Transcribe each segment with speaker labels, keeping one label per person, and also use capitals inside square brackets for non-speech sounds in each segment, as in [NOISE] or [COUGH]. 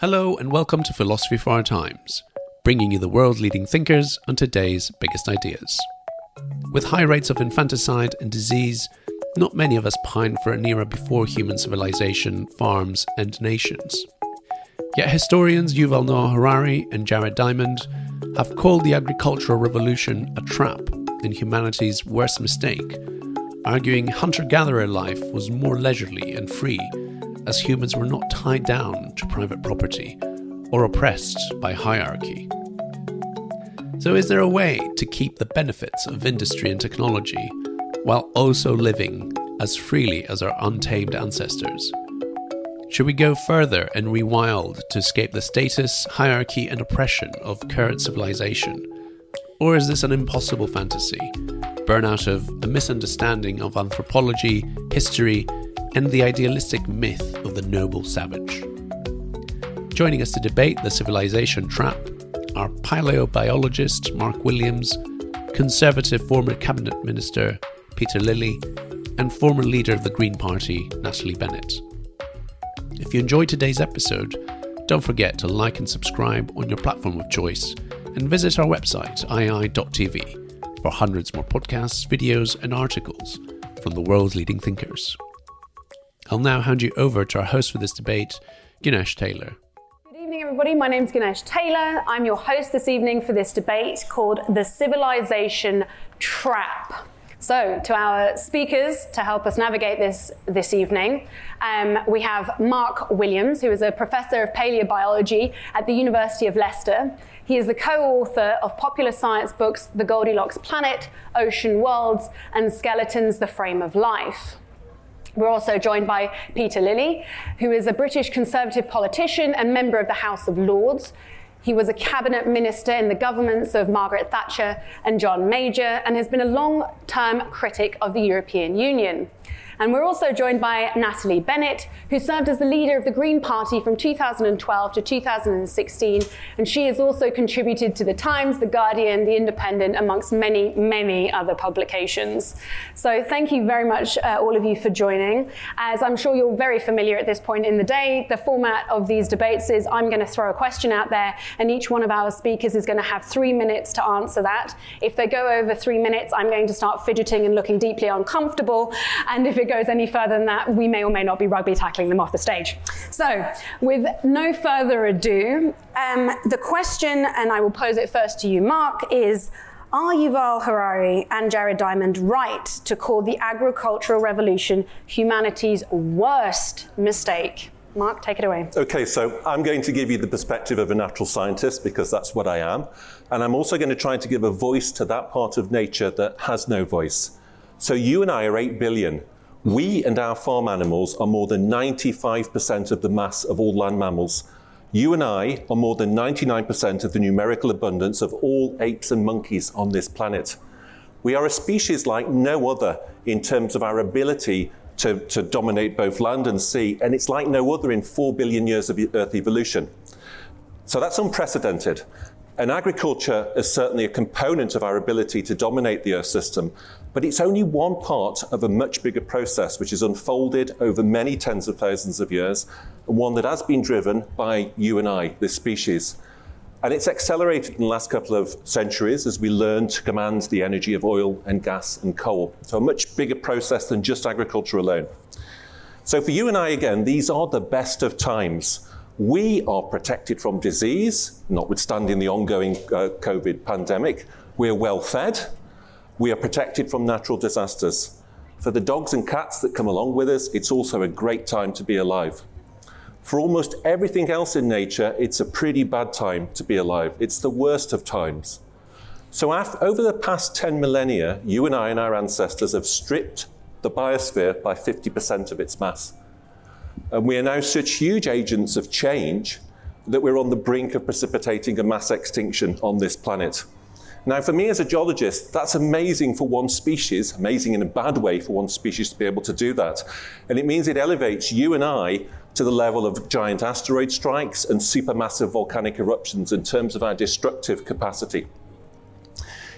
Speaker 1: Hello, and welcome to Philosophy for Our Times, bringing you the world's leading thinkers on today's biggest ideas. With high rates of infanticide and disease, not many of us pine for an era before human civilization, farms, and nations. Yet historians Yuval Noah Harari and Jared Diamond have called the agricultural revolution a trap and humanity's worst mistake, arguing hunter gatherer life was more leisurely and free as humans were not tied down to private property or oppressed by hierarchy. So, is there a way to keep the benefits of industry and technology while also living as freely as our untamed ancestors? Should we go further and rewild to escape the status, hierarchy, and oppression of current civilization? Or is this an impossible fantasy, born out of a misunderstanding of anthropology, history, and the idealistic myth of the noble savage. Joining us to debate the civilization trap are paleobiologist Mark Williams, conservative former cabinet minister Peter Lilley, and former leader of the Green Party Natalie Bennett. If you enjoyed today's episode, don't forget to like and subscribe on your platform of choice and visit our website, IAI.tv, for hundreds more podcasts, videos, and articles from the world's leading thinkers. I'll now hand you over to our host for this debate, Güneş Taylor.
Speaker 2: Good evening, everybody. My name is Güneş Taylor. I'm your host this evening for this debate called The Civilization Trap. So, to our speakers to help us navigate this this evening, um, we have Mark Williams, who is a professor of paleobiology at the University of Leicester. He is the co author of popular science books The Goldilocks Planet, Ocean Worlds, and Skeletons The Frame of Life. We're also joined by Peter Lilley, who is a British Conservative politician and member of the House of Lords. He was a cabinet minister in the governments of Margaret Thatcher and John Major and has been a long term critic of the European Union. And we're also joined by Natalie Bennett, who served as the leader of the Green Party from 2012 to 2016. And she has also contributed to The Times, The Guardian, The Independent, amongst many, many other publications. So thank you very much, uh, all of you, for joining. As I'm sure you're very familiar at this point in the day, the format of these debates is I'm going to throw a question out there, and each one of our speakers is going to have three minutes to answer that. If they go over three minutes, I'm going to start fidgeting and looking deeply uncomfortable. And if it goes any further than that, we may or may not be rugby tackling them off the stage. So, with no further ado, um, the question, and I will pose it first to you, Mark, is Are Yuval Harari and Jared Diamond right to call the agricultural revolution humanity's worst mistake? Mark, take it away.
Speaker 3: Okay, so I'm going to give you the perspective of a natural scientist because that's what I am. And I'm also going to try to give a voice to that part of nature that has no voice. So you and I are 8 billion. We and our farm animals are more than 95% of the mass of all land mammals. You and I are more than 99% of the numerical abundance of all apes and monkeys on this planet. We are a species like no other in terms of our ability to, to dominate both land and sea, and it's like no other in 4 billion years of Earth evolution. So that's unprecedented. And agriculture is certainly a component of our ability to dominate the Earth system, but it's only one part of a much bigger process which is unfolded over many tens of thousands of years, and one that has been driven by you and I, this species. And it's accelerated in the last couple of centuries as we learn to command the energy of oil and gas and coal. So, a much bigger process than just agriculture alone. So, for you and I, again, these are the best of times we are protected from disease, notwithstanding the ongoing uh, COVID pandemic. We're well fed. We are protected from natural disasters. For the dogs and cats that come along with us, it's also a great time to be alive. For almost everything else in nature, it's a pretty bad time to be alive. It's the worst of times. So, over the past 10 millennia, you and I and our ancestors have stripped the biosphere by 50% of its mass. And we are now such huge agents of change that we're on the brink of precipitating a mass extinction on this planet. Now, for me as a geologist, that's amazing for one species, amazing in a bad way for one species to be able to do that. And it means it elevates you and I to the level of giant asteroid strikes and supermassive volcanic eruptions in terms of our destructive capacity.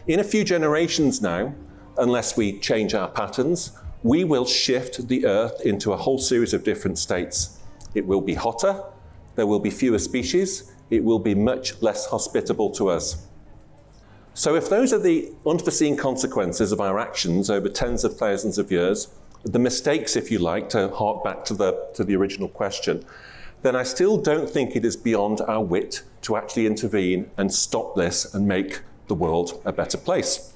Speaker 3: In a few generations now, unless we change our patterns, we will shift the Earth into a whole series of different states. It will be hotter, there will be fewer species, it will be much less hospitable to us. So, if those are the unforeseen consequences of our actions over tens of thousands of years, the mistakes, if you like, to hark back to the, to the original question, then I still don't think it is beyond our wit to actually intervene and stop this and make the world a better place.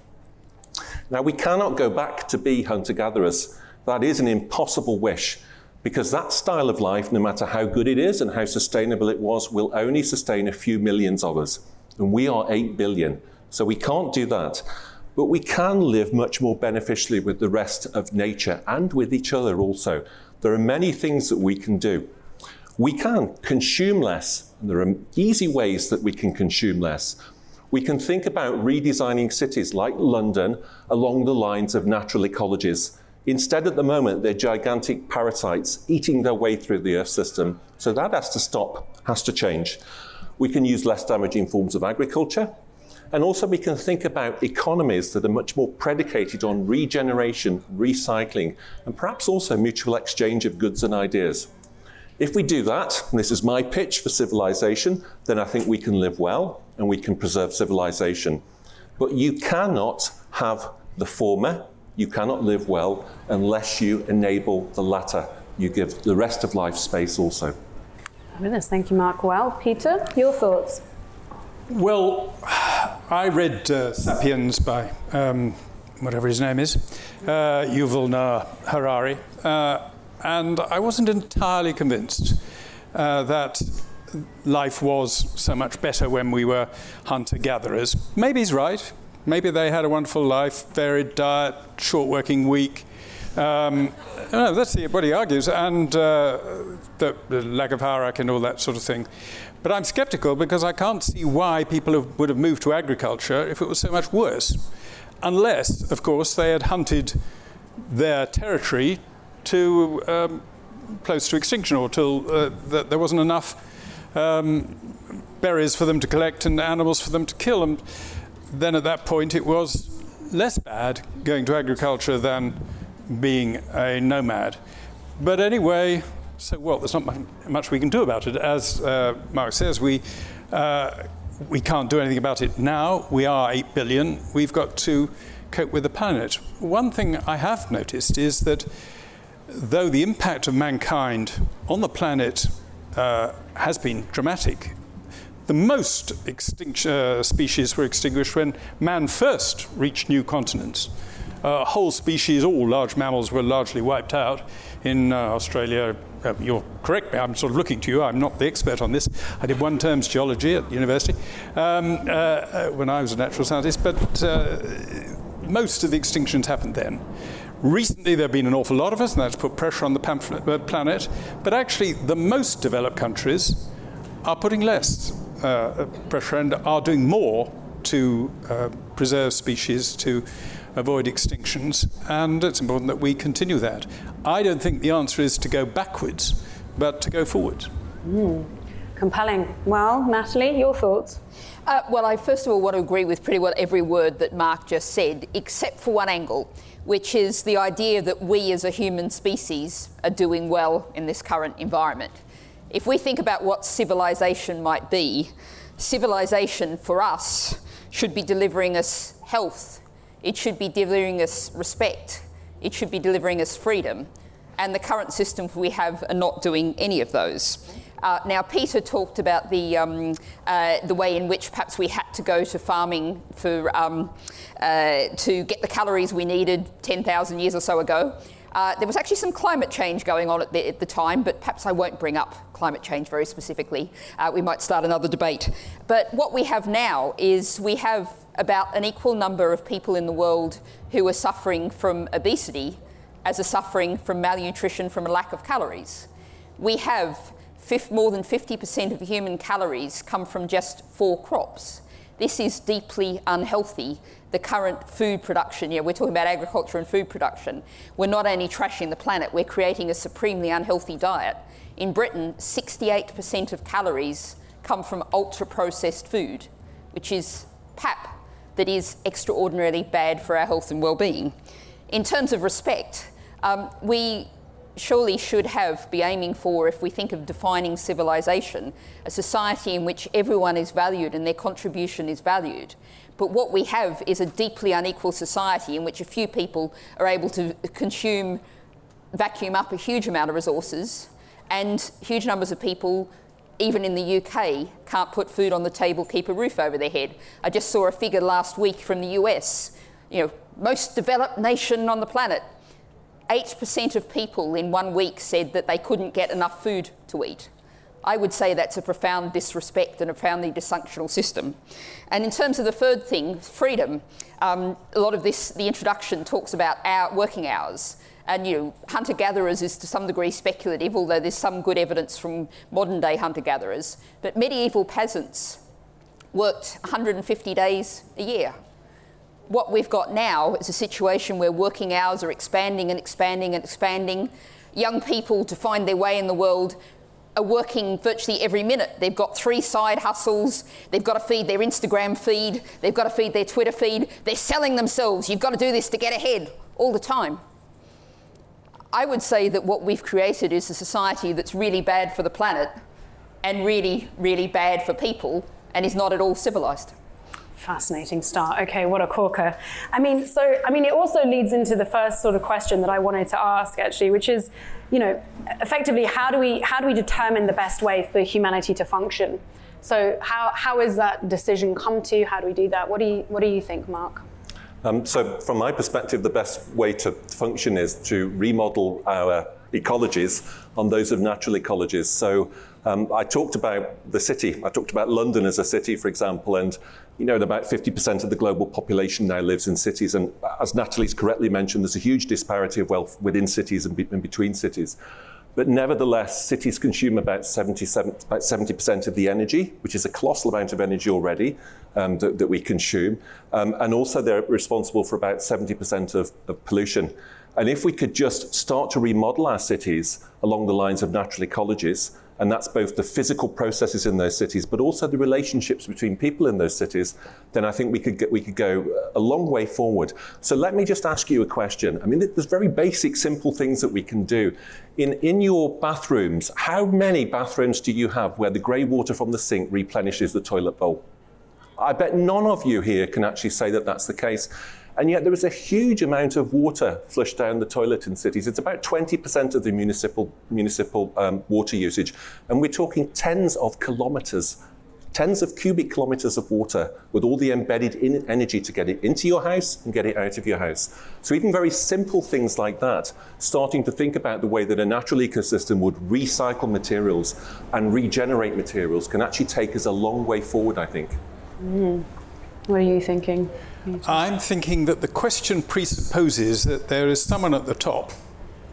Speaker 3: Now, we cannot go back to be hunter gatherers. That is an impossible wish because that style of life, no matter how good it is and how sustainable it was, will only sustain a few millions of us. And we are 8 billion. So we can't do that. But we can live much more beneficially with the rest of nature and with each other also. There are many things that we can do. We can consume less, and there are easy ways that we can consume less. We can think about redesigning cities like London along the lines of natural ecologies. Instead, at the moment, they're gigantic parasites eating their way through the Earth system. So that has to stop, has to change. We can use less damaging forms of agriculture. And also, we can think about economies that are much more predicated on regeneration, recycling, and perhaps also mutual exchange of goods and ideas. If we do that, and this is my pitch for civilization, then I think we can live well and we can preserve civilization. But you cannot have the former, you cannot live well unless you enable the latter. You give the rest of life space also.
Speaker 2: Fabulous. Thank you, Mark. Well, Peter, your thoughts?
Speaker 4: Well, I read uh, Sapiens by um, whatever his name is, uh, Yuval Noah Harari, uh, and I wasn't entirely convinced uh, that life was so much better when we were hunter gatherers. Maybe he's right. Maybe they had a wonderful life, varied diet, short working week. Um, no, that's what he argues, and uh, the, the lack of hierarchy and all that sort of thing. But I'm skeptical because I can't see why people have, would have moved to agriculture if it was so much worse. Unless, of course, they had hunted their territory to um, close to extinction or till uh, there wasn't enough um, berries for them to collect and animals for them to kill. And then at that point, it was less bad going to agriculture than being a nomad. But anyway, so well, there's not much we can do about it. As uh, Mark says, we, uh, we can't do anything about it now. We are 8 billion. We've got to cope with the planet. One thing I have noticed is that though the impact of mankind on the planet uh, has been dramatic, the most uh, species were extinguished when man first reached new continents. Uh, whole species, all large mammals, were largely wiped out in uh, Australia, uh, you're correct me, I'm sort of looking to you, I'm not the expert on this. I did one term's geology at university um, uh, uh, when I was a natural scientist, but uh, most of the extinctions happened then. Recently, there have been an awful lot of us, and that's put pressure on the uh, planet. But actually, the most developed countries are putting less uh, pressure and are doing more to preserve species, to avoid extinctions, and it's important that we continue that. I don't think the answer is to go backwards, but to go forwards.
Speaker 2: Mm. Compelling. Well, Natalie, your thoughts?
Speaker 5: Uh, well, I first of all want to agree with pretty well every word that Mark just said, except for one angle, which is the idea that we as a human species are doing well in this current environment. If we think about what civilization might be, civilization for us should be delivering us health, it should be delivering us respect. It should be delivering us freedom. And the current systems we have are not doing any of those. Uh, now, Peter talked about the, um, uh, the way in which perhaps we had to go to farming for, um, uh, to get the calories we needed 10,000 years or so ago. Uh, there was actually some climate change going on at the, at the, time, but perhaps I won't bring up climate change very specifically. Uh, we might start another debate. But what we have now is we have about an equal number of people in the world who are suffering from obesity as are suffering from malnutrition from a lack of calories. we have more than 50% of human calories come from just four crops. This is deeply unhealthy. The current food production, yeah, we're talking about agriculture and food production. We're not only trashing the planet, we're creating a supremely unhealthy diet. In Britain, 68% of calories come from ultra processed food, which is pap, that is extraordinarily bad for our health and well-being. In terms of respect, um, we surely should have be aiming for if we think of defining civilization a society in which everyone is valued and their contribution is valued but what we have is a deeply unequal society in which a few people are able to consume vacuum up a huge amount of resources and huge numbers of people even in the UK can't put food on the table keep a roof over their head i just saw a figure last week from the US you know most developed nation on the planet 8% of people in one week said that they couldn't get enough food to eat. I would say that's a profound disrespect and a profoundly dysfunctional system. And in terms of the third thing, freedom, um, a lot of this, the introduction talks about our working hours. And you know, hunter gatherers is to some degree speculative, although there's some good evidence from modern day hunter gatherers. But medieval peasants worked 150 days a year what we've got now is a situation where working hours are expanding and expanding and expanding. Young people, to find their way in the world, are working virtually every minute. They've got three side hustles. They've got to feed their Instagram feed. They've got to feed their Twitter feed. They're selling themselves. You've got to do this to get ahead all the time. I would say that what we've created is a society that's really bad for the planet and really, really bad for people and is not at all civilized.
Speaker 2: Fascinating start. Okay, what a corker. I mean, so, I mean, it also leads into the first sort of question that I wanted to ask, actually, which is, you know, effectively, how do we, how do we determine the best way for humanity to function? So, how, how is that decision come to? How do we do that? What do you, what do you think, Mark?
Speaker 3: Um, so, from my perspective, the best way to function is to remodel our ecologies on those of natural ecologies. So, um, I talked about the city. I talked about London as a city, for example, and you know, about 50% of the global population now lives in cities. And as Natalie's correctly mentioned, there's a huge disparity of wealth within cities and, be- and between cities. But nevertheless, cities consume about 77, about 70% of the energy, which is a colossal amount of energy already um, that, that, we consume. Um, and also, they're responsible for about 70% of, of pollution. And if we could just start to remodel our cities along the lines of natural ecologies, and that's both the physical processes in those cities, but also the relationships between people in those cities, then I think we could get, we could go a long way forward. So let me just ask you a question. I mean, there's very basic, simple things that we can do. In, in your bathrooms, how many bathrooms do you have where the grey water from the sink replenishes the toilet bowl? I bet none of you here can actually say that that's the case. And yet there is a huge amount of water flushed down the toilet in cities. It's about 20% of the municipal, municipal um, water usage. And we're talking tens of kilometres tens of cubic kilometers of water with all the embedded energy to get it into your house and get it out of your house. So, even very simple things like that, starting to think about the way that a natural ecosystem would recycle materials and regenerate materials, can actually take us a long way forward, I think.
Speaker 2: Mm. What are you thinking?
Speaker 4: I'm thinking that the question presupposes that there is someone at the top,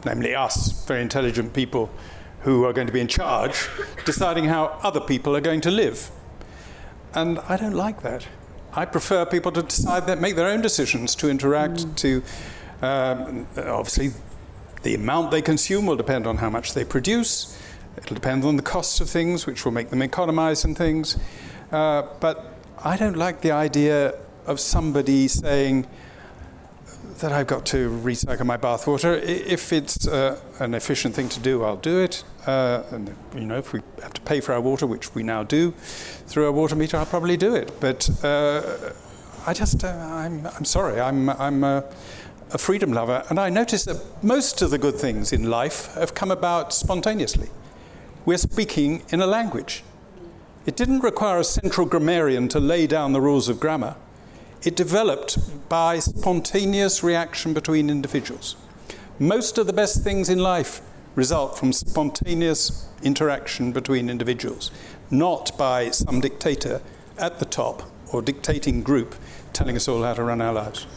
Speaker 4: namely us, very intelligent people, who are going to be in charge, deciding how other people are going to live. And I don't like that. I prefer people to decide that, make their own decisions to interact, mm. to um, obviously the amount they consume will depend on how much they produce. It'll depend on the costs of things, which will make them economize and things. Uh, but I don't like the idea of somebody saying that I've got to recycle my bathwater. If it's uh, an efficient thing to do, I'll do it. Uh, and you know, if we have to pay for our water, which we now do through our water meter, I'll probably do it. But uh, I just, uh, I'm, I'm sorry, I'm, I'm a, a freedom lover, and I notice that most of the good things in life have come about spontaneously. We're speaking in a language. It didn't require a central grammarian to lay down the rules of grammar. It developed by spontaneous reaction between individuals. Most of the best things in life result from spontaneous interaction between individuals, not by some dictator at the top or dictating group telling us all how to run our lives.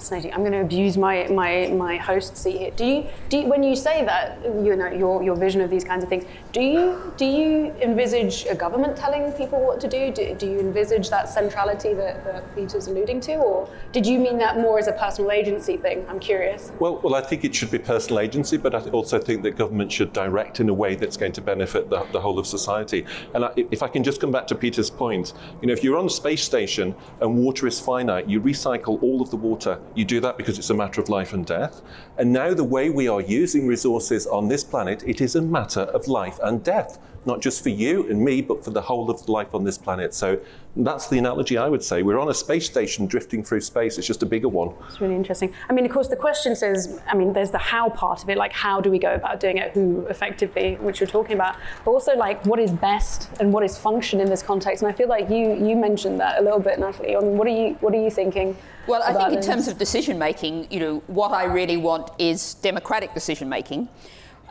Speaker 2: Fascinating. I'm going to abuse my, my, my host seat here. Do you, do you, when you say that, you know, your, your vision of these kinds of things, do you, do you envisage a government telling people what to do? Do, do you envisage that centrality that, that Peter's alluding to? Or did you mean that more as a personal agency thing? I'm curious.
Speaker 3: Well, well, I think it should be personal agency, but I also think that government should direct in a way that's going to benefit the, the whole of society. And I, if I can just come back to Peter's point, you know, if you're on a space station and water is finite, you recycle all of the water you do that because it's a matter of life and death. And now, the way we are using resources on this planet, it is a matter of life and death not just for you and me, but for the whole of life on this planet. So that's the analogy I would say. We're on a space station drifting through space. It's just a bigger one.
Speaker 2: It's really interesting. I mean, of course, the question says, I mean, there's the how part of it, like how do we go about doing it, who effectively, which you're talking about, but also like what is best and what is function in this context. And I feel like you you mentioned that a little bit, Natalie. I mean, what are you what are you thinking?
Speaker 5: Well, I think in terms of decision making, you know, what I really want is democratic decision making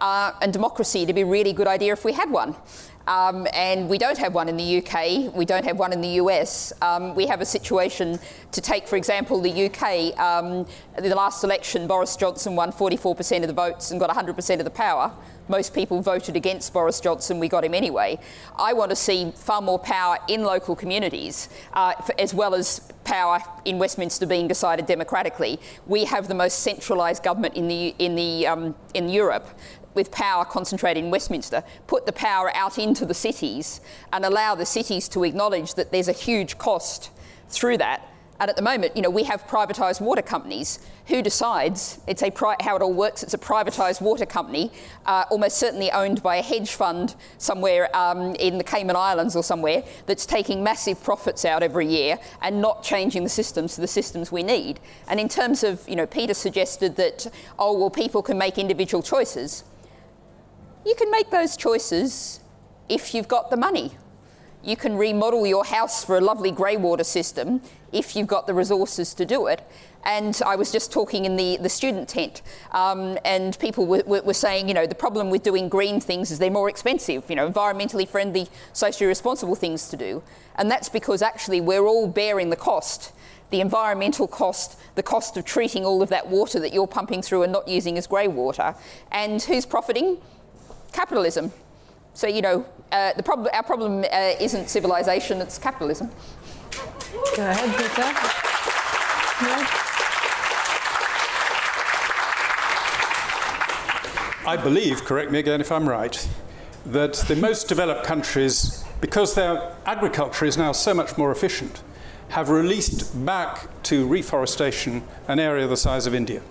Speaker 5: uh, and democracy to be a really good idea if we had one. Um, and we don't have one in the UK, we don't have one in the US. Um, we have a situation to take, for example, the UK. Um, the last election, Boris Johnson won 44% of the votes and got 100% of the power. Most people voted against Boris Johnson, we got him anyway. I want to see far more power in local communities, uh, as well as power in Westminster being decided democratically. We have the most centralised government in the in the um, in Europe with power concentrated in Westminster, put the power out into the cities and allow the cities to acknowledge that there's a huge cost through that. And at the moment, you know, we have privatised water companies. Who decides? It's a pri- how it all works. It's a privatised water company, uh, almost certainly owned by a hedge fund somewhere um, in the Cayman Islands or somewhere, that's taking massive profits out every year and not changing the systems to the systems we need. And in terms of, you know, Peter suggested that, oh well, people can make individual choices. You can make those choices if you've got the money. You can remodel your house for a lovely grey water system if you've got the resources to do it. And I was just talking in the, the student tent, um, and people were, were, saying, you know, the problem with doing green things is they're more expensive, you know, environmentally friendly, socially responsible things to do. And that's because actually we're all bearing the cost the environmental cost, the cost of treating all of that water that you're pumping through and not using as grey water. And who's profiting? capitalism. So, you know, uh, the prob- our problem uh, isn't civilization, it's capitalism.
Speaker 2: Go ahead, Peter.
Speaker 4: I believe, correct me again if I'm right, that the most developed countries, because their agriculture is now so much more efficient, have released back to reforestation an area the size of India.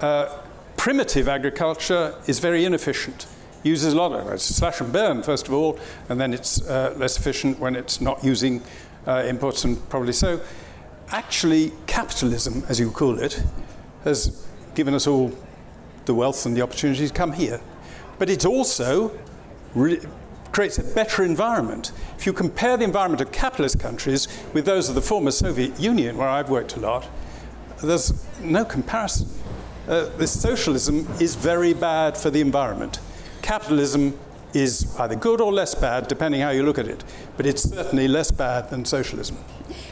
Speaker 4: Uh, primitive agriculture is very inefficient. Uses a lot of it's slash and burn first of all, and then it's uh, less efficient when it's not using uh, inputs and probably so. Actually, capitalism, as you call it, has given us all the wealth and the opportunity to come here, but it also re- creates a better environment. If you compare the environment of capitalist countries with those of the former Soviet Union, where I've worked a lot, there's no comparison uh, this socialism is very bad for the environment. Capitalism is either good or less bad, depending how you look at it, but it's certainly less bad than socialism.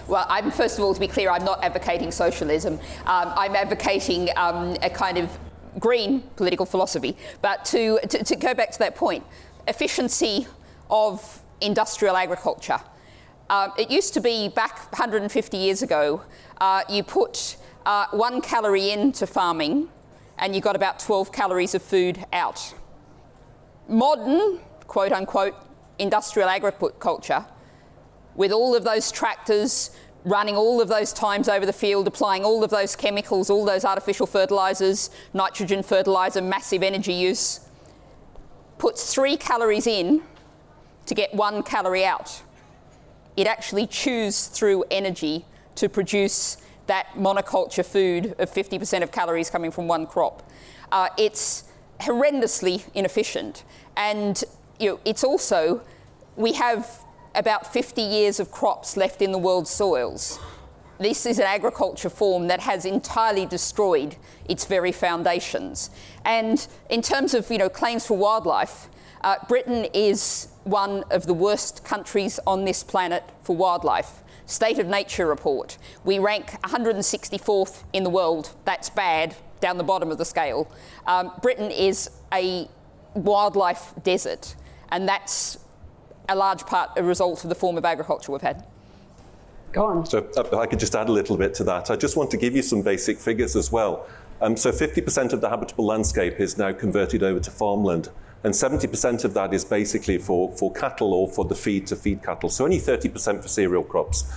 Speaker 5: Well, I'm first of all to be clear, I'm not advocating socialism. Um, I'm advocating um, a kind of green political philosophy. But to, to, to, go back to that point, efficiency of industrial agriculture. Uh, it used to be back 150 years ago, uh, you put uh, one calorie into farming and you got about 12 calories of food out. Modern, quote unquote, industrial agriculture, with all of those tractors running all of those times over the field, applying all of those chemicals, all those artificial fertilizers, nitrogen fertilizer, massive energy use, puts three calories in to get one calorie out. It actually chews through energy to produce that monoculture food of 50% of calories coming from one crop. Uh, it's horrendously inefficient. And you know, it's also, we have about 50 years of crops left in the world's soils. This is an agriculture form that has entirely destroyed its very foundations. And in terms of you know, claims for wildlife, uh, Britain is one of the worst countries on this planet for wildlife State of Nature report. We rank 164th in the world. That's bad, down the bottom of the scale. Um, Britain is a wildlife desert, and that's a large part a result of the form of agriculture we've had.
Speaker 2: Go on.
Speaker 3: So uh, I could just add a little bit to that. I just want to give you some basic figures as well. Um, so 50% of the habitable landscape is now converted over to farmland. And 70% of that is basically for, for cattle or for the feed to feed cattle. So only 30% for cereal crops.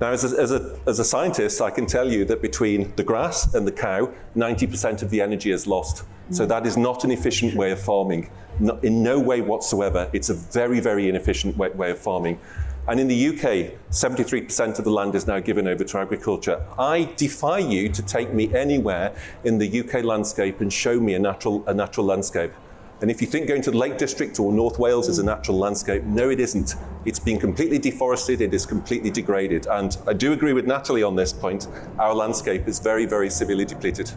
Speaker 3: Now, as a, as, a, as a scientist, I can tell you that between the grass and the cow, 90% of the energy is lost. So mm. that is not an efficient way of farming. No, in no way whatsoever. It's a very, very inefficient way, way of farming. And in the UK, 73% of the land is now given over to agriculture. I defy you to take me anywhere in the UK landscape and show me a natural, a natural landscape. And if you think going to the Lake District or North Wales is a natural landscape, no, it isn't. It's been completely deforested, it is completely degraded. And I do agree with Natalie on this point. Our landscape is very, very severely depleted.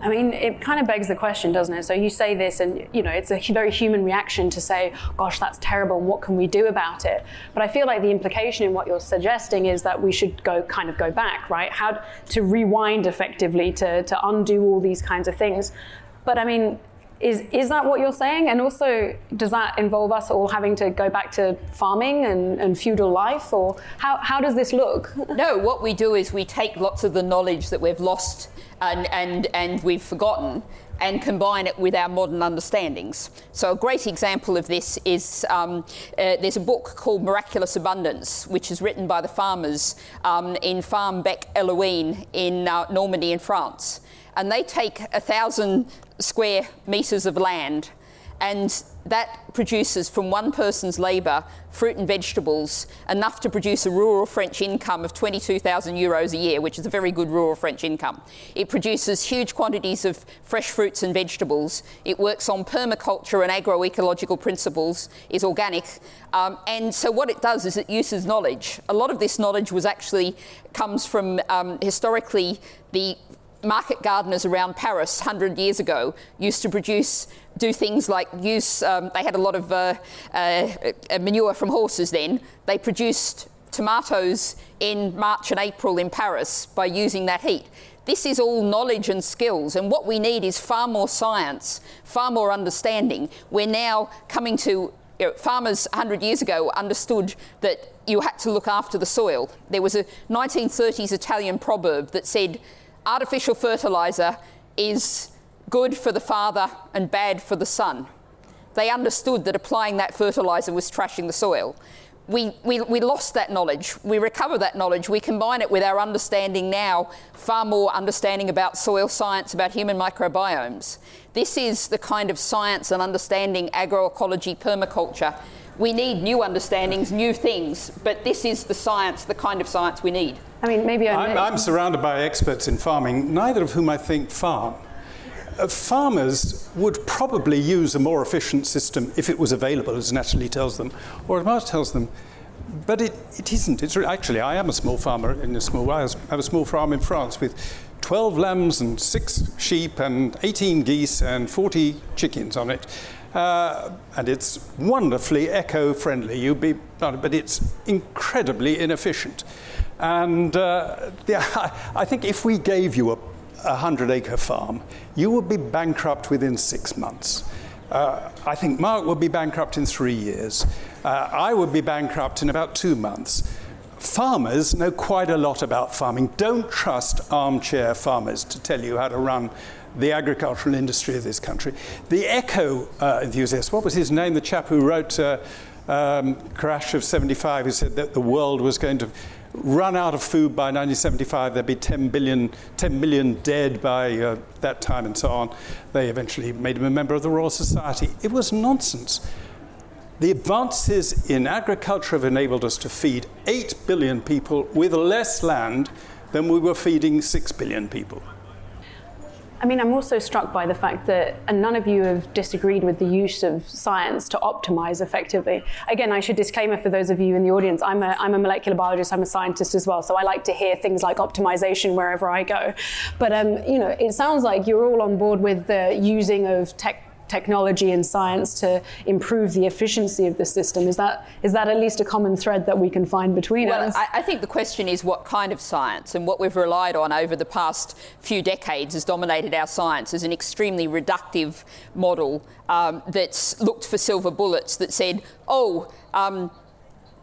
Speaker 2: I mean, it kind of begs the question, doesn't it? So you say this, and you know, it's a [LAUGHS] very human reaction to say, "Gosh, that's terrible. And what can we do about it?" But I feel like the implication in what you're suggesting is that we should go kind of go back, right? How to rewind effectively to to undo all these kinds of things. But I mean, is is that what you're saying? And also, does that involve us all having to go back to farming and, and feudal life, or how how does this look? [LAUGHS]
Speaker 5: No, what we do is we take lots of the knowledge that we've lost and, and, and we've forgotten and combine it with our modern understandings. So, a great example of this is um, uh, there's a book called Miraculous Abundance, which is written by the farmers um, in Farm Bec Hellouin in uh, Normandy in France. And they take a thousand square metres of land and that produces from one person's labour fruit and vegetables enough to produce a rural French income of 22,000 euros a year, which is a very good rural French income. It produces huge quantities of fresh fruits and vegetables. It works on permaculture and agroecological principles, is organic. Um, and so what it does is it uses knowledge. A lot of this knowledge was actually comes from um, historically the market gardeners around Paris 100 years ago used to produce, do things like use, um, they had a lot of uh, uh, manure from horses then. They produced tomatoes in March and April in Paris by using that heat. This is all knowledge and skills, and what we need is far more science, far more understanding. We're now coming to you know, farmers 100 years ago understood that you had to look after the soil. There was a 1930s Italian proverb that said, artificial fertiliser is good for the father and bad for the son. They understood that applying that fertiliser was trashing the soil. We, we, we lost that knowledge. We recover that knowledge. We combine it with our understanding now, far more understanding about soil science, about human microbiomes. This is the kind of science and understanding agroecology, permaculture. We need new understandings, new things, but this is the science, the kind of science we need.
Speaker 2: I mean, maybe I
Speaker 4: I'm, I'm surrounded by experts in farming, neither of whom I think farm. Uh, farmers would probably use a more efficient system if it was available, as Natalie tells them, or as Mark tells them. But it, it isn't. It's re- actually, I am a small farmer in a small. I have a small farm in France with 12 lambs and six sheep and 18 geese and 40 chickens on it. Uh, and it's wonderfully eco-friendly. You be, but it's incredibly inefficient. And uh, [LAUGHS] I think if we gave you a, a 100 acre farm, you would be bankrupt within six months. Uh, I think Mark would be bankrupt in three years. Uh, I would be bankrupt in about two months. Farmers know quite a lot about farming. Don't trust armchair farmers to tell you how to run the agricultural industry of this country. The eco uh, enthusiast, what was his name? The chap who wrote uh, um, Crash of 75, who said that the world was going to run out of food by 1975. There'd be 10 billion, 10 million dead by uh, that time, and so on. They eventually made him a member of the Royal Society. It was nonsense. The advances in agriculture have enabled us to feed 8 billion people with less land than we were feeding 6 billion people.
Speaker 2: I mean, I'm also struck by the fact that and none of you have disagreed with the use of science to optimize effectively. Again, I should disclaimer for those of you in the audience, I'm a, I'm a molecular biologist, I'm a scientist as well, so I like to hear things like optimization wherever I go. But, um, you know, it sounds like you're all on board with the using of tech technology and science to improve the efficiency of the system. Is that is that at least a common thread that we can find between
Speaker 5: well,
Speaker 2: us?
Speaker 5: I, I think the question is what kind of science, and what we've relied on over the past few decades has dominated our science is an extremely reductive model um, that's looked for silver bullets that said, oh. Um,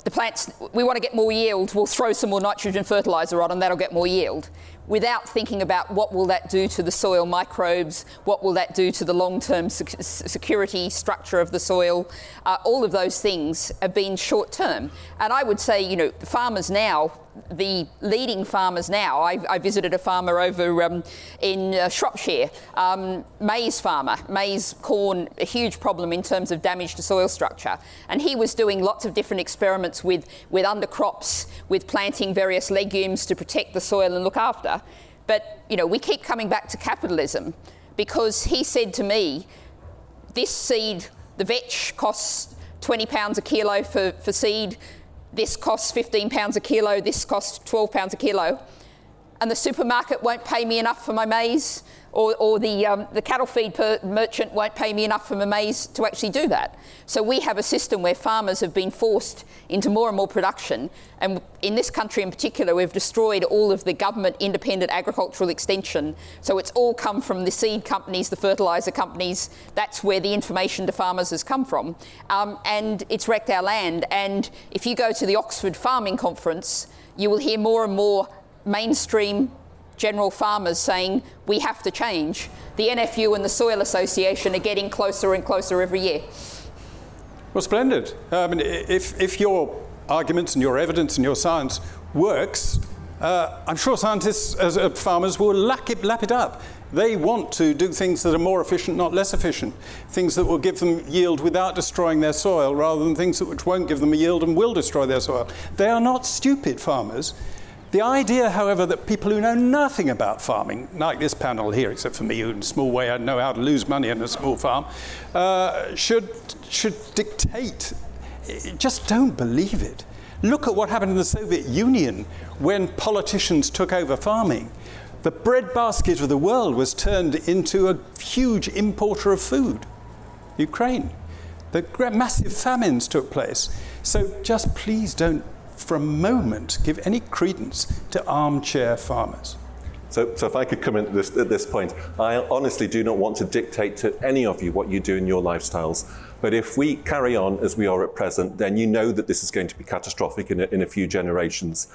Speaker 5: the plants, we want to get more yield, we'll throw some more nitrogen fertiliser on and that'll get more yield without thinking about what will that do to the soil microbes, what will that do to the long-term sec- security structure of the soil. Uh, all of those things have been short-term. And I would say, you know, farmers now, the leading farmers now, I, I visited a farmer over um, in uh, Shropshire, um, maize farmer, maize, corn, a huge problem in terms of damage to soil structure. And he was doing lots of different experiments with, with undercrops, with planting various legumes to protect the soil and look after. But, you know, we keep coming back to capitalism because he said to me, this seed, the vetch costs 20 pounds a kilo for, for seed, this costs 15 pounds a kilo, this costs 12 pounds a kilo, and the supermarket won't pay me enough for my maize, or, or the, um, the cattle feed merchant won't pay me enough for my maize to actually do that. So we have a system where farmers have been forced into more and more production. And in this country in particular, we've destroyed all of the government independent agricultural extension. So it's all come from the seed companies, the fertiliser companies. That's where the information to farmers has come from. Um, and it's wrecked our land. And if you go to the Oxford Farming Conference, you will hear more and more mainstream general farmers saying we have to change. The NFU and the Soil Association are getting closer and closer every year.
Speaker 4: Well, splendid. I mean, if, if your arguments and your evidence and your science works, uh, I'm sure scientists as uh, farmers will lap it, lap it up. They want to do things that are more efficient, not less efficient. Things that will give them yield without destroying their soil, rather than things that which won't give them a yield and will destroy their soil. They are not stupid farmers. The idea, however, that people who know nothing about farming, like this panel here, except for me, who in a small way I know how to lose money in a small farm, uh, should, should dictate, just don't believe it. Look at what happened in the Soviet Union when politicians took over farming. The breadbasket of the world was turned into a huge importer of food. Ukraine. The massive famines took place. So just please don't for a moment give any credence to armchair farmers.
Speaker 3: So, so if I could come this, at this point, I honestly do not want to dictate to any of you what you do in your lifestyles. But if we carry on as we are at present, then you know that this is going to be catastrophic in a, in a few generations.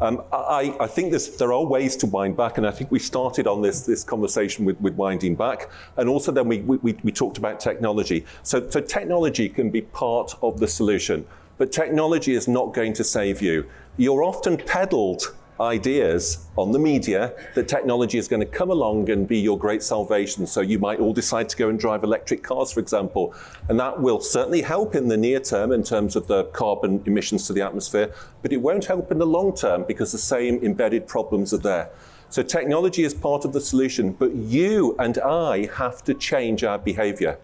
Speaker 3: Um, I, I, think there are ways to wind back, and I think we started on this, this conversation with, with winding back, and also then we, we, we talked about technology. So, so technology can be part of the solution. But technology is not going to save you. You're often peddled ideas on the media that technology is going to come along and be your great salvation. So you might all decide to go and drive electric cars, for example. And that will certainly help in the near term in terms of the carbon emissions to the atmosphere, but it won't help in the long term because the same embedded problems are there. So technology is part of the solution, but you and I have to change our behavior.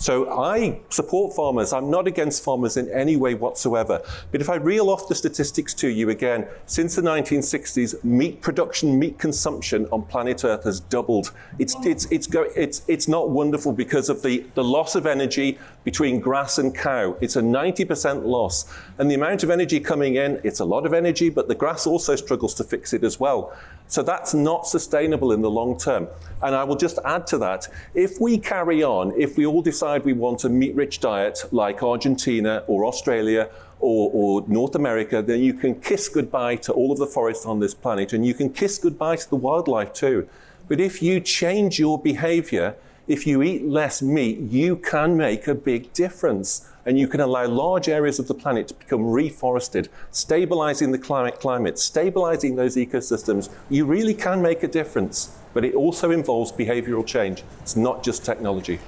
Speaker 3: So I support farmers. I'm not against farmers in any way whatsoever. But if I reel off the statistics to you again, since the 1960s, meat production, meat consumption on planet Earth has doubled. It's, it's, it's, go, it's, it's not wonderful because of the, the loss of energy between grass and cow. It's a 90% loss. And the amount of energy coming in, it's a lot of energy, but the grass also struggles to fix it as well. So that's not sustainable in the long term. And I will just add to that if we carry on, if we all decide we want a meat rich diet like Argentina or Australia or, or, North America, then you can kiss goodbye to all of the forests on this planet and you can kiss goodbye to the wildlife too. But if you change your behavior, if you eat less meat, you can make a big difference. And you can allow large areas of the planet to become reforested, stabilizing the climate, climate, stabilizing those ecosystems. You really can make a difference. But it also involves behavioral change. It's not just technology.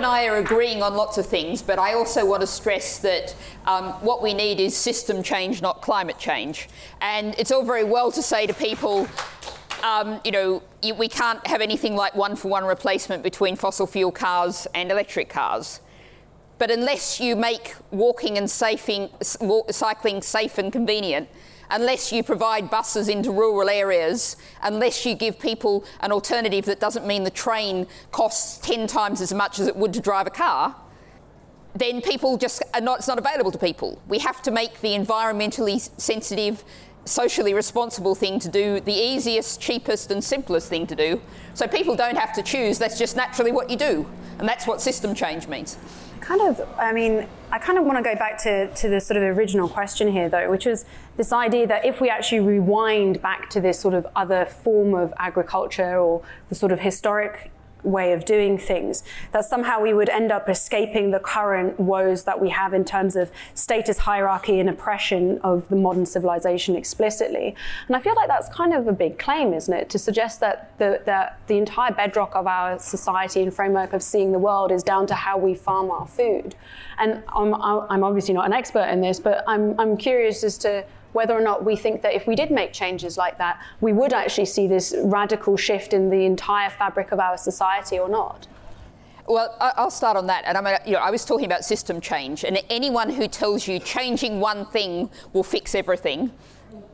Speaker 5: And I are agreeing on lots of things, but I also want to stress that um, what we need is system change, not climate change. And it's all very well to say to people, um, you know, we can't have anything like one for one replacement between fossil fuel cars and electric cars. But unless you make walking and safing, cycling safe and convenient, unless you provide buses into rural areas, unless you give people an alternative that doesn't mean the train costs 10 times as much as it would to drive a car, then people just are not, it's not available to people. We have to make the environmentally sensitive, socially responsible thing to do the easiest, cheapest, and simplest thing to do. So people don't have to choose, that's just naturally what you do. And that's what system change means.
Speaker 2: Kind of, I mean, I kind of want to go back to, to the sort of original question here, though, which was this idea that if we actually rewind back to this sort of other form of agriculture or the sort of historic way of doing things, that somehow we would end up escaping the current woes that we have in terms of status hierarchy and oppression of the modern civilization explicitly. And I feel like that's kind of a big claim, isn't it, to suggest that the, that the entire bedrock of our society and framework of seeing the world is down to how we farm our food. And I'm, I'm obviously not an expert in this, but I'm, I'm curious as to whether or not we think that if we did make changes like that, we would actually see this radical shift in the entire fabric of our society or not.
Speaker 5: Well, I'll start on that. And I mean, you know, I was talking about system change, and anyone who tells you changing one thing will fix everything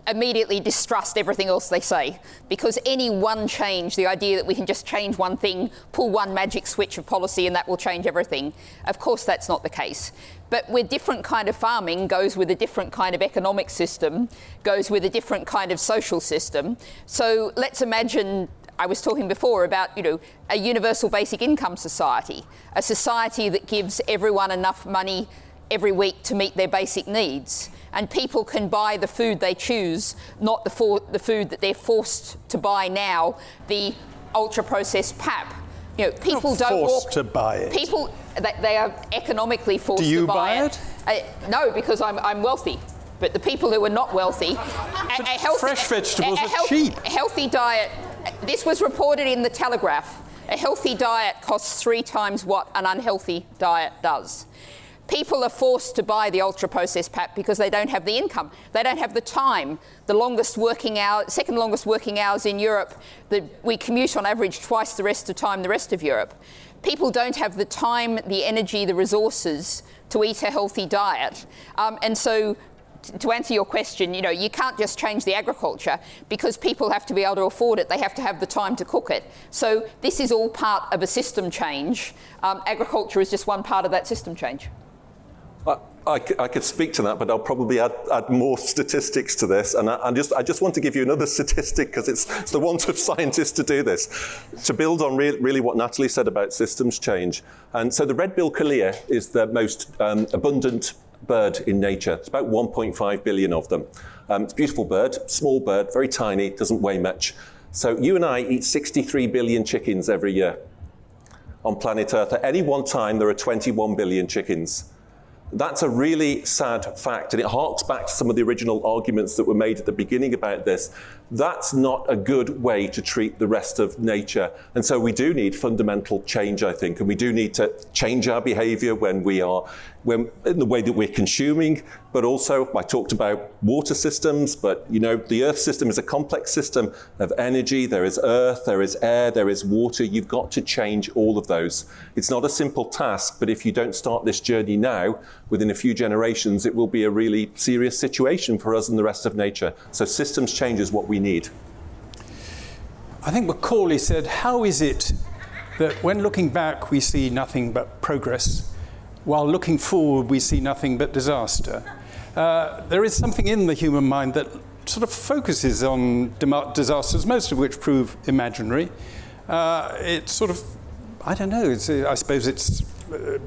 Speaker 5: immediately distrust everything else they say because any one change, the idea that we can just change one thing, pull one magic switch of policy and that will change everything, of course that's not the case. But with different kind of farming goes with a different kind of economic system, goes with a different kind of social system. So let's imagine I was talking before about, you know, a universal basic income society, a society that gives everyone enough money every week to meet their basic needs. And people can buy the food they choose, not the, for- the food that they're forced to buy now, the ultra processed pap. You know, people
Speaker 4: not
Speaker 5: don't
Speaker 4: forced
Speaker 5: walk
Speaker 4: to buy it.
Speaker 5: People they are economically forced
Speaker 4: Do you
Speaker 5: to buy,
Speaker 4: buy
Speaker 5: it. Uh, no, because I'm, I'm wealthy. But the people who are not wealthy, a, a healthy,
Speaker 4: fresh vegetables
Speaker 5: a, a
Speaker 4: are
Speaker 5: health,
Speaker 4: cheap.
Speaker 5: A healthy diet. This was reported in the Telegraph. A healthy diet costs three times what an unhealthy diet does. People are forced to buy the ultra processed pap because they don't have the income. They don't have the time. The longest working hour, second longest working hours in Europe, we commute on average twice the rest of time the rest of Europe. People don't have the time, the energy, the resources to eat a healthy diet. Um, and so to answer your question, you know, you can't just change the agriculture because people have to be able to afford it. They have to have the time to cook it. So this is all part of a system change. Um, agriculture is just one part of that system change.
Speaker 3: I, I, I, could speak to that, but I'll probably add, add more statistics to this. And I, just, I just want to give you another [LAUGHS] statistic because it's, it's, the want of scientists to do this, to build on re- really what Natalie said about systems change. And so the red-billed quelea is the most um, abundant bird in nature. It's about 1.5 billion of them. Um, it's a beautiful bird, small bird, very tiny, doesn't weigh much. So you and I eat 63 billion chickens every year on planet Earth. At any one time, there are 21 billion chickens. That's a really sad fact, and it harks back to some of the original arguments that were made at the beginning about this. That's not a good way to treat the rest of nature. And so we do need fundamental change, I think, and we do need to change our behavior when we are when, in the way that we're consuming, but also I talked about water systems, but you know, the earth system is a complex system of energy. There is earth, there is air, there is water. You've got to change all of those. It's not a simple task, but if you don't start this journey now, within a few generations, it will be a really serious situation for us and the rest of nature. So systems change is what we need.
Speaker 4: I think Macaulay said, How is it that when looking back we see nothing but progress? while looking forward, we see nothing but disaster. Uh, there is something in the human mind that sort of focuses on disasters, most of which prove imaginary. Uh, it's sort of, I don't know, I suppose it's uh,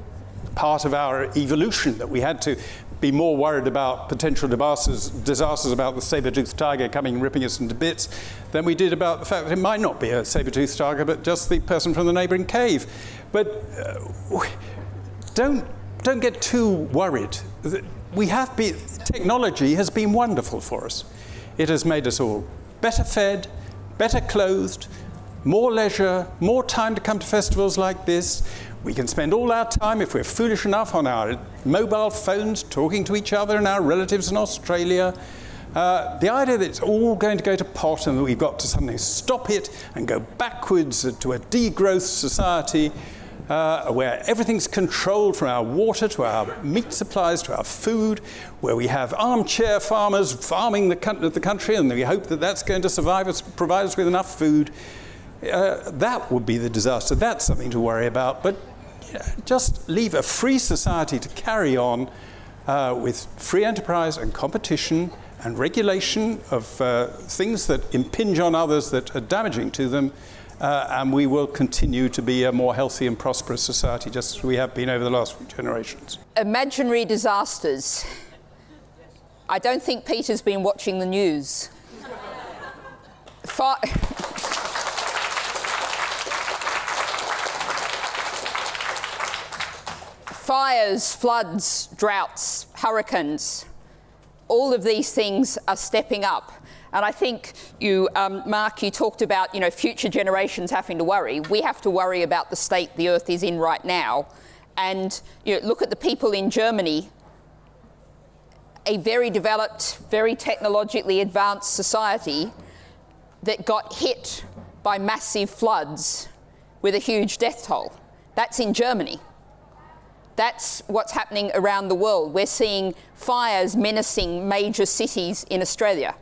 Speaker 4: part of our evolution that we had to be more worried about potential disasters, disasters about the saber-toothed tiger coming and ripping us into bits than we did about the fact that it might not be a saber-toothed tiger, but just the person from the neighboring cave. But uh, don't, don't get too worried. We have been, technology has been wonderful for us. It has made us all better fed, better clothed, more leisure, more time to come to festivals like this. We can spend all our time, if we're foolish enough, on our mobile phones talking to each other and our relatives in Australia. Uh, the idea that it's all going to go to pot and that we've got to suddenly stop it and go backwards to a degrowth society uh, where everything's controlled from our water to our meat supplies to our food, where we have armchair farmers farming the, the country and we hope that that's going to survive us, provide us with enough food. Uh, that would be the disaster. That's something to worry about. But just leave a free society to carry on uh, with free enterprise and competition and regulation of uh, things that impinge on others that are damaging to them uh, and we will continue to be a more healthy and prosperous society, just as we have been over the last few generations.
Speaker 5: Imaginary disasters. I don't think Peter's been watching the news. Fi- [LAUGHS] Fires, floods, droughts, hurricanes, all of these things are stepping up. And I think you, um, Mark, you talked about you know future generations having to worry. We have to worry about the state the Earth is in right now, and you know, look at the people in Germany. A very developed, very technologically advanced society that got hit by massive floods with a huge death toll. That's in Germany. That's what's happening around the world. We're seeing fires menacing major cities in Australia.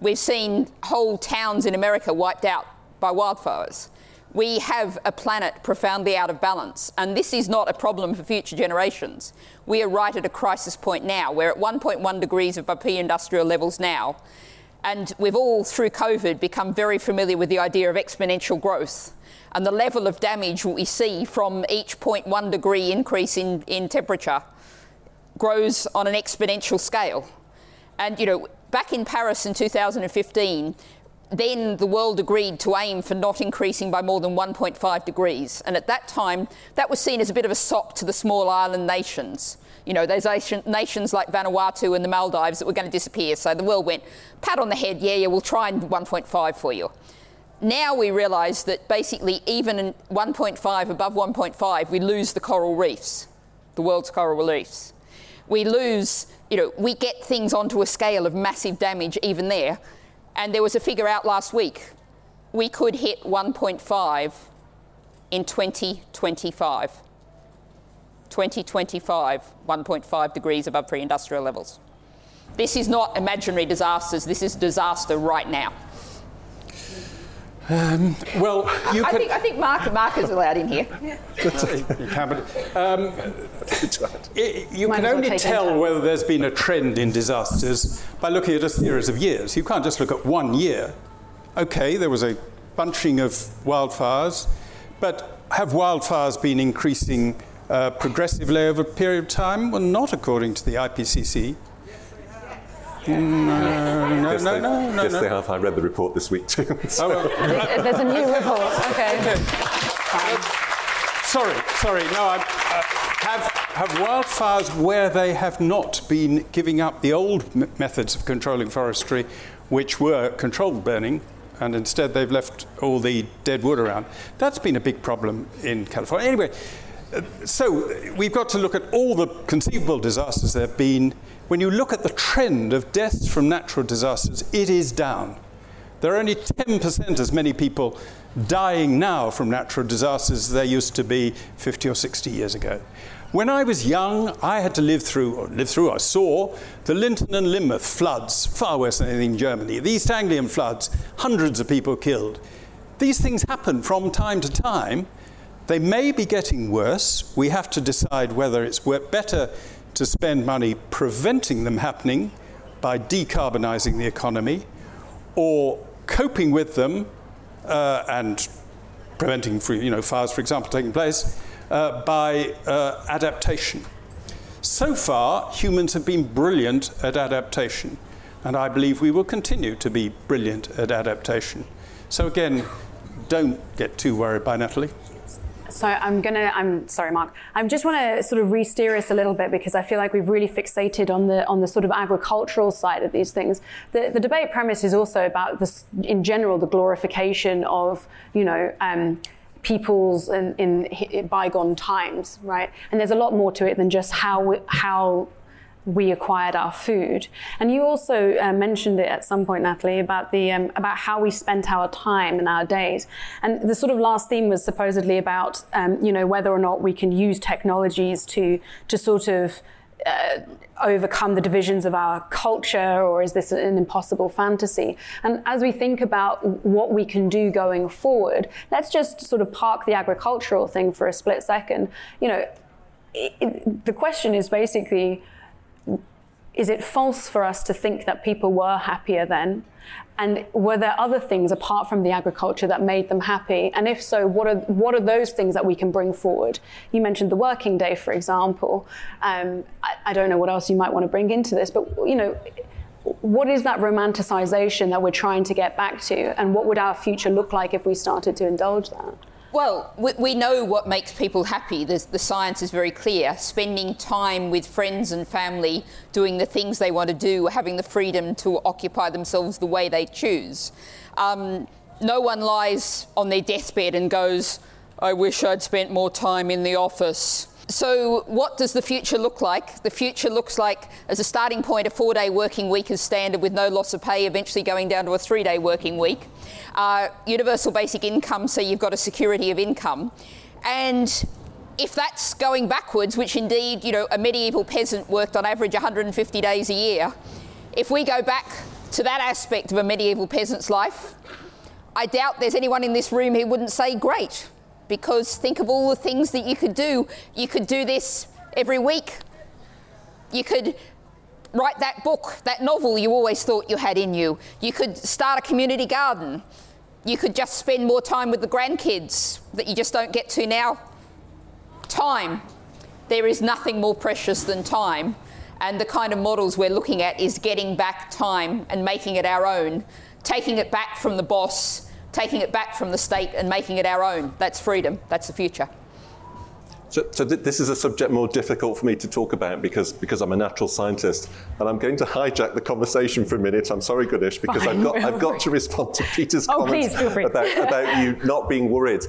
Speaker 5: We've seen whole towns in America wiped out by wildfires. We have a planet profoundly out of balance, and this is not a problem for future generations. We are right at a crisis point now. We're at 1.1 degrees above pre industrial levels now, and we've all, through COVID, become very familiar with the idea of exponential growth and the level of damage we see from each 0.1 degree increase in, in temperature grows on an exponential scale. And, you know, back in Paris in 2015, then the world agreed to aim for not increasing by more than 1.5 degrees. And at that time, that was seen as a bit of a sop to the small island nations. You know, those nations like Vanuatu and the Maldives that were going to disappear. So the world went, pat on the head, yeah, yeah, we'll try and 1.5 for you. Now we realise that basically, even in 1.5, above 1.5, we lose the coral reefs, the world's coral reefs. We lose you know, we get things onto a scale of massive damage even there. And there was a figure out last week. We could hit 1.5 in 2025. 2025, 1.5 degrees above pre industrial levels. This is not imaginary disasters, this is disaster right now.
Speaker 4: Um, well, you
Speaker 5: I
Speaker 4: can.
Speaker 5: Think, I think Mark, Mark is allowed in here.
Speaker 4: you can, but, um, [LAUGHS] it, you can only tell whether there's been a trend in disasters by looking at a series of years. You can't just look at one year. Okay, there was a bunching of wildfires, but have wildfires been increasing uh, progressively over a period of time? Well, not according to the IPCC. No, no,
Speaker 3: yes,
Speaker 4: no,
Speaker 3: they,
Speaker 4: no, no.
Speaker 3: Yes,
Speaker 4: no.
Speaker 3: they have. I read the report this week too. [LAUGHS]
Speaker 2: oh, well. There's a new report. Okay. okay. [LAUGHS]
Speaker 4: Sorry, sorry. No, I, uh, have have wildfires where they have not been giving up the old m- methods of controlling forestry, which were controlled burning, and instead they've left all the dead wood around. That's been a big problem in California. Anyway, uh, so we've got to look at all the conceivable disasters there have been when you look at the trend of deaths from natural disasters, it is down. There are only 10% as many people dying now from natural disasters as there used to be 50 or 60 years ago. When I was young, I had to live through, or live through, I saw the Lynton and Lynmouth floods, far worse than anything in Germany. The East Anglian floods, hundreds of people killed. These things happen from time to time. They may be getting worse. We have to decide whether it's better to spend money preventing them happening by decarbonizing the economy or coping with them uh, and preventing free, you know, fires, for example, taking place uh, by uh, adaptation. So far, humans have been brilliant at adaptation, and I believe we will continue to be brilliant at adaptation. So, again, don't get too worried by Natalie.
Speaker 2: So I'm gonna, I'm sorry, Mark. I just want to sort of re-steer us a little bit because I feel like we've really fixated on the on the sort of agricultural side of these things. The, the debate premise is also about this, in general, the glorification of you know. Um, peoples in, in, in, bygone times, right? And there's a lot more to it than just how how we acquired our food. And you also uh, mentioned it at some point, Natalie, about the um, about how we spent our time and our days. And the sort of last theme was supposedly about um, you know whether or not we can use technologies to to sort of uh, overcome the divisions of our culture, or is this an impossible fantasy? And as we think about what we can do going forward, let's just sort of park the agricultural thing for a split second. You know, it, it, the question is basically is it false for us to think that people were happier then? And were there other things apart from the agriculture that made them happy? And if so, what are what are those things that we can bring forward? You mentioned the working day, for example. Um, I, I don't know what else you might want to bring into this, but you know, what is that romanticization that we're trying to get back to, and what would our future look like if we started to indulge that?
Speaker 5: Well, we, we, know what makes people happy. the science is very clear. Spending time with friends and family, doing the things they want to do, having the freedom to occupy themselves the way they choose. Um, no one lies on their deathbed and goes, I wish I'd spent more time in the office. So, what does the future look like? The future looks like, as a starting point, a four day working week as standard with no loss of pay, eventually going down to a three day working week. Uh, universal basic income, so you've got a security of income. And if that's going backwards, which indeed, you know, a medieval peasant worked on average 150 days a year, if we go back to that aspect of a medieval peasant's life, I doubt there's anyone in this room who wouldn't say, great because think of all the things that you could do. You could do this every week. You could write that book, that novel you always thought you had in you. You could start a community garden. You could just spend more time with the grandkids that you just don't get to now. Time. There is nothing more precious than time. And the kind of models we're looking at is getting back time and making it our own, taking it back from the boss taking it back from the state and making it our own. That's freedom. That's the future.
Speaker 3: So, so th- this is a subject more difficult for me to talk about because, because I'm a natural scientist, and I'm going to hijack the conversation for a minute. I'm sorry, Güneş, because Fine. I've got I've got to respond to Peter's
Speaker 2: oh,
Speaker 3: comments about, about you not being worried.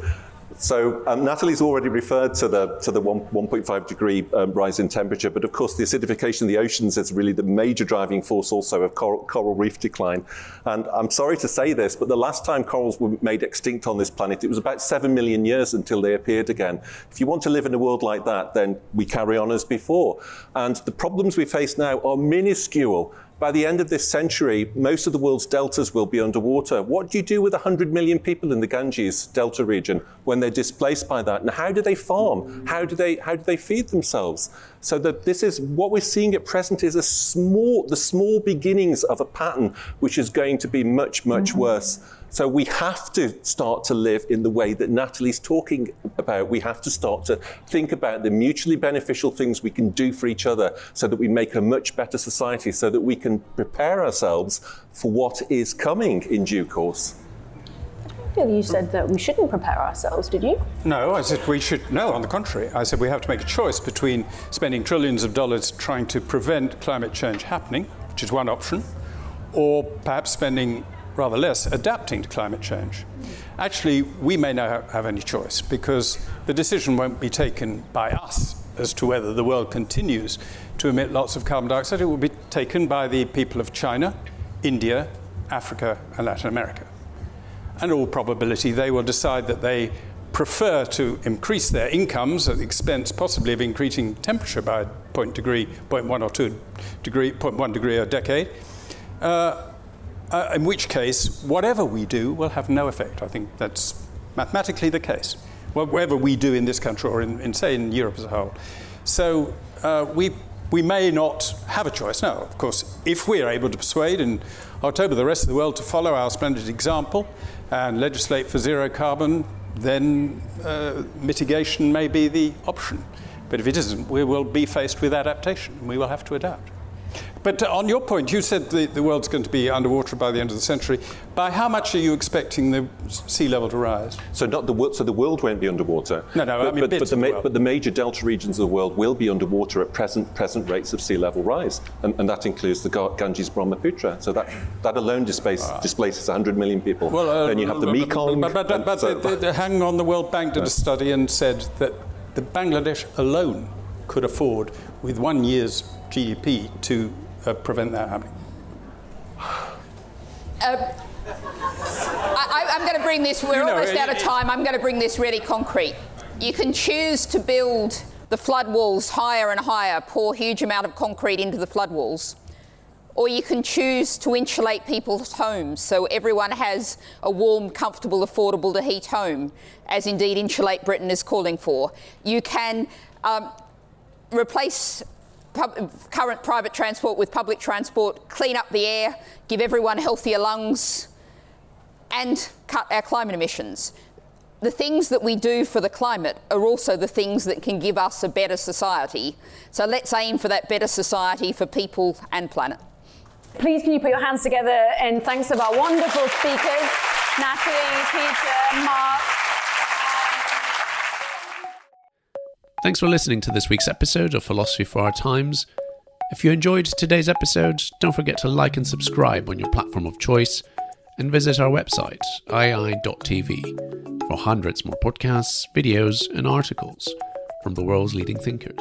Speaker 3: So um, Natalie's already referred to the to the 1, 1.5 degree um, rise in temperature, but of course the acidification of the oceans is really the major driving force also of coral, coral, reef decline. And I'm sorry to say this, but the last time corals were made extinct on this planet, it was about seven million years until they appeared again. If you want to live in a world like that, then we carry on as before. And the problems we face now are minuscule by the end of this century, most of the world's deltas will be underwater. What do you do with 100 million people in the Ganges Delta region when they're displaced by that? And how do they farm? How do they, how do they feed themselves? So that this is what we're seeing at present is a small, the small beginnings of a pattern which is going to be much, much mm-hmm. worse. So we have to start to live in the way that Natalie's talking about. We have to start to think about the mutually beneficial things we can do for each other so that we make a much better society, so that we can prepare ourselves for what is coming in due course.
Speaker 2: I feel you said that we shouldn't prepare ourselves, did you?
Speaker 4: No, I said we should. No, on the contrary. I said we have to make a choice between spending trillions of dollars trying to prevent climate change happening, which is one option, or perhaps spending rather less, adapting to climate change. Actually, we may not have any choice because the decision won't be taken by us as to whether the world continues to emit lots of carbon dioxide. It will be taken by the people of China, India, Africa, and Latin America. And all probability, they will decide that they prefer to increase their incomes at the expense possibly of increasing temperature by point degree, 0.1 or 2 degree, 0.1 degree a decade, uh, uh, in which case, whatever we do will have no effect. I think that's mathematically the case, whatever we do in this country or in, in say, in Europe as a whole. So uh, we, we may not have a choice. Now, of course, if we are able to persuade in October the rest of the world to follow our splendid example and legislate for zero carbon, then uh, mitigation may be the option. But if it isn't, we will be faced with adaptation. And we will have to adapt. But on your point, you said the, the world's going to be underwater by the end of the century. By how much are you expecting the sea level to rise?
Speaker 3: So not the world. So the world won't be underwater.
Speaker 4: No, no.
Speaker 3: But,
Speaker 4: I mean,
Speaker 3: but, but, the,
Speaker 4: ma-
Speaker 3: but, the major delta regions of the world will be underwater at present present rates of sea level rise, and, and that includes the Ganges Brahmaputra. So that that alone displaces, uh, displaces 100 million people.
Speaker 4: Well, uh,
Speaker 3: then you have the Mekong.
Speaker 4: But, but, but, so, the, the, hang on, the World Bank did a study and said that the Bangladesh alone could afford, with one year's GDP to uh, prevent that happening?
Speaker 5: Uh, I, am going to bring this, we're you know, almost it, out of time, I'm going to bring this really concrete. You can choose to build the flood walls higher and higher, pour huge amount of concrete into the flood walls. Or you can choose to insulate people's homes so everyone has a warm, comfortable, affordable to heat home, as indeed Insulate Britain is calling for. You can um, replace pub- current private transport with public transport, clean up the air, give everyone healthier lungs, and cut our climate emissions. The things that we do for the climate are also the things that can give us a better society. So let's aim for that better society for people and planet.
Speaker 2: Please, can you put your hands together and thanks to our wonderful speakers, Natalie, Peter, Mark.
Speaker 1: Thanks for listening to this week's episode of Philosophy for Our Times. If you enjoyed today's episode, don't forget to like and subscribe on your platform of choice and visit our website, IAI.tv, for hundreds more podcasts, videos, and articles from the world's leading thinkers.